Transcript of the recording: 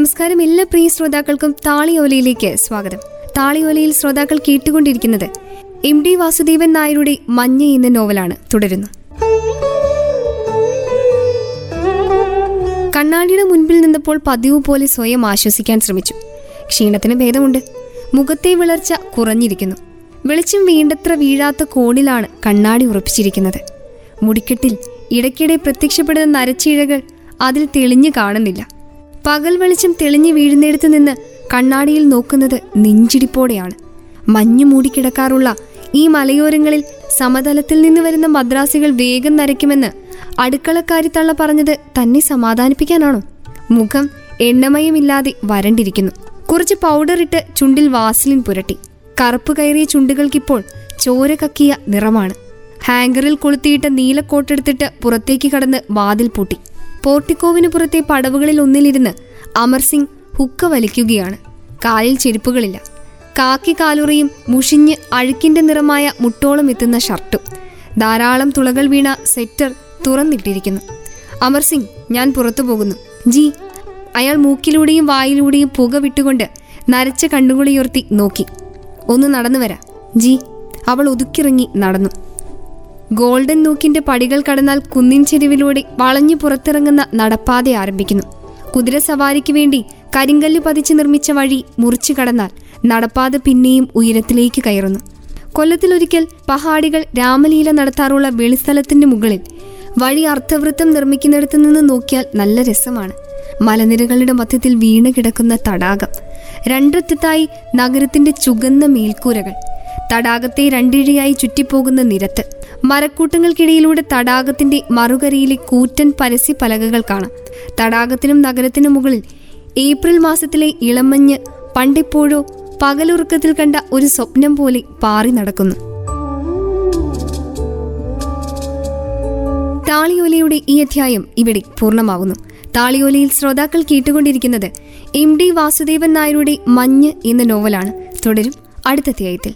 നമസ്കാരം എല്ലാ പ്രിയ ശ്രോതാക്കൾക്കും താളിയോലയിലേക്ക് സ്വാഗതം. താളിയോലയിൽ ശ്രോതാക്കൾ കേട്ടുകൊണ്ടിരിക്കുന്നത് എം ഡി വാസുദേവൻ നായരുടെ മഞ്ഞ എന്ന നോവലാണ്. തുടരുന്നു. കണ്ണാടിയുടെ മുൻപിൽ നിന്നപ്പോൾ പതിവ് പോലെ സ്വയം ആശ്വസിക്കാൻ ശ്രമിച്ചു. ക്ഷീണത്തിന് ഭേദമുണ്ട്. മുഖത്തെ വിളർച്ച കുറഞ്ഞിരിക്കുന്നു. വെളിച്ചം വീണ്ടത്ര വീഴാത്ത കോണിലാണ് കണ്ണാടി ഉറപ്പിച്ചിരിക്കുന്നത്. മുടിക്കെട്ടിൽ ഇടയ്ക്കിടെ പ്രത്യക്ഷപ്പെടുന്ന നരച്ചീഴകൾ അതിൽ തെളിഞ്ഞു കാണുന്നില്ല. പകൽ വെളിച്ചം തെളിഞ്ഞു വീഴുന്നിടത്ത് നിന്ന് കണ്ണാടിയിൽ നോക്കുന്നത് നെഞ്ചിടിപ്പോടെയാണ്. മഞ്ഞു മൂടിക്കിടക്കാറുള്ള ഈ മലയോരങ്ങളിൽ സമതലത്തിൽ നിന്ന് വരുന്ന മദ്രാസികൾ വേഗം നരയ്ക്കുമെന്ന് അടുക്കളക്കാരി തള്ള പറഞ്ഞത് തന്നെ സമാധാനിപ്പിക്കാനാണോ? മുഖം എണ്ണമയമില്ലാതെ വരണ്ടിരിക്കുന്നു. കുറച്ച് പൗഡർ ഇട്ട് ചുണ്ടിൽ വാസലിൻ പുരട്ടി. കറുപ്പ് കയറിയ ചുണ്ടുകൾക്കിപ്പോൾ ചോര കക്കിയ നിറമാണ്. ഹാങ്കറിൽ കൊളുത്തിയിട്ട് നീലക്കോട്ടെടുത്തിട്ട് പുറത്തേക്ക് കടന്ന് വാതിൽ പൂട്ടി. പോർട്ടിക്കോവിന് പുറത്തെ പടവുകളിൽ ഒന്നിലിരുന്ന് അമർ സിംഗ് ഹുക്ക വലിക്കുകയാണ്. കാലിൽ ചെരുപ്പുകളില്ല. കാക്കി കാലുറയും മുഷിഞ്ഞ് അഴുക്കിന്റെ നിറമായ മുട്ടോളം എത്തുന്ന ഷർട്ടും. ധാരാളം തുളകൾ വീണ സെറ്റർ തുറന്നിട്ടിരിക്കുന്നു. അമർ സിംഗ് ഞാൻ പുറത്തു പോകുന്നു. ജി അയാൾ മൂക്കിലൂടെയും വായിലൂടെയും പുക വിട്ടുകൊണ്ട് നരച്ച കണ്ണുകളുയർത്തി നോക്കി. ഒന്ന് നടന്നു വരാം ജി അവൾ ഒതുക്കിറങ്ങി നടന്നു. ഗോൾഡൻ നൂക്കിന്റെ പടികൾ കടന്നാൽ കുന്നിൻ ചെരുവിലൂടെ വളഞ്ഞു പുറത്തിറങ്ങുന്ന നടപ്പാത ആരംഭിക്കുന്നു. കുതിര സവാരിക്ക് വേണ്ടി കരിങ്കല്ല് പതിച്ച് നിർമ്മിച്ച വഴി മുറിച്ചു കടന്നാൽ നടപ്പാത പിന്നെയും ഉയരത്തിലേക്ക് കയറുന്നു. കൊല്ലത്തിലൊരിക്കൽ പഹാടികൾ രാമലീല നടത്താറുള്ള വെളിസ്ഥലത്തിന്റെ മുകളിൽ വഴി അർത്ഥവൃത്തം നിർമ്മിക്കുന്നിടത്തു നിന്ന് നോക്കിയാൽ നല്ല രസമാണ്. മലനിരകളുടെ മധ്യത്തിൽ വീണ് കിടക്കുന്ന തടാകം. രണ്ടറ്റത്തായി നഗരത്തിന്റെ ചുകന്ന മേൽക്കൂരകൾ. തടാകത്തെ രണ്ടിഴയായി ചുറ്റിപ്പോകുന്ന നിരത്ത്. മരക്കൂട്ടങ്ങൾക്കിടയിലൂടെ തടാകത്തിന്റെ മറുകരയിലെ കൂറ്റൻ പരസ്യ പലകകൾ കാണാം തടാകത്തിനും നഗരത്തിനും മുകളിൽ ഏപ്രിൽ മാസത്തിലെ ഇളമഞ്ഞ് പണ്ടെപ്പോഴോ പകലുറക്കത്തിൽ കണ്ട ഒരു സ്വപ്നം പോലെ പാറി നടക്കുന്നു. താളിയോലയുടെ ഈ അധ്യായം ഇവിടെ പൂർണമാകുന്നു. താളിയോലയിൽ ശ്രോതാക്കൾ കേട്ടുകൊണ്ടിരിക്കുന്നത് എം ഡി വാസുദേവൻ നായരുടെ മഞ്ഞ് എന്ന നോവലാണ്. തുടരും അടുത്ത അധ്യായത്തിൽ.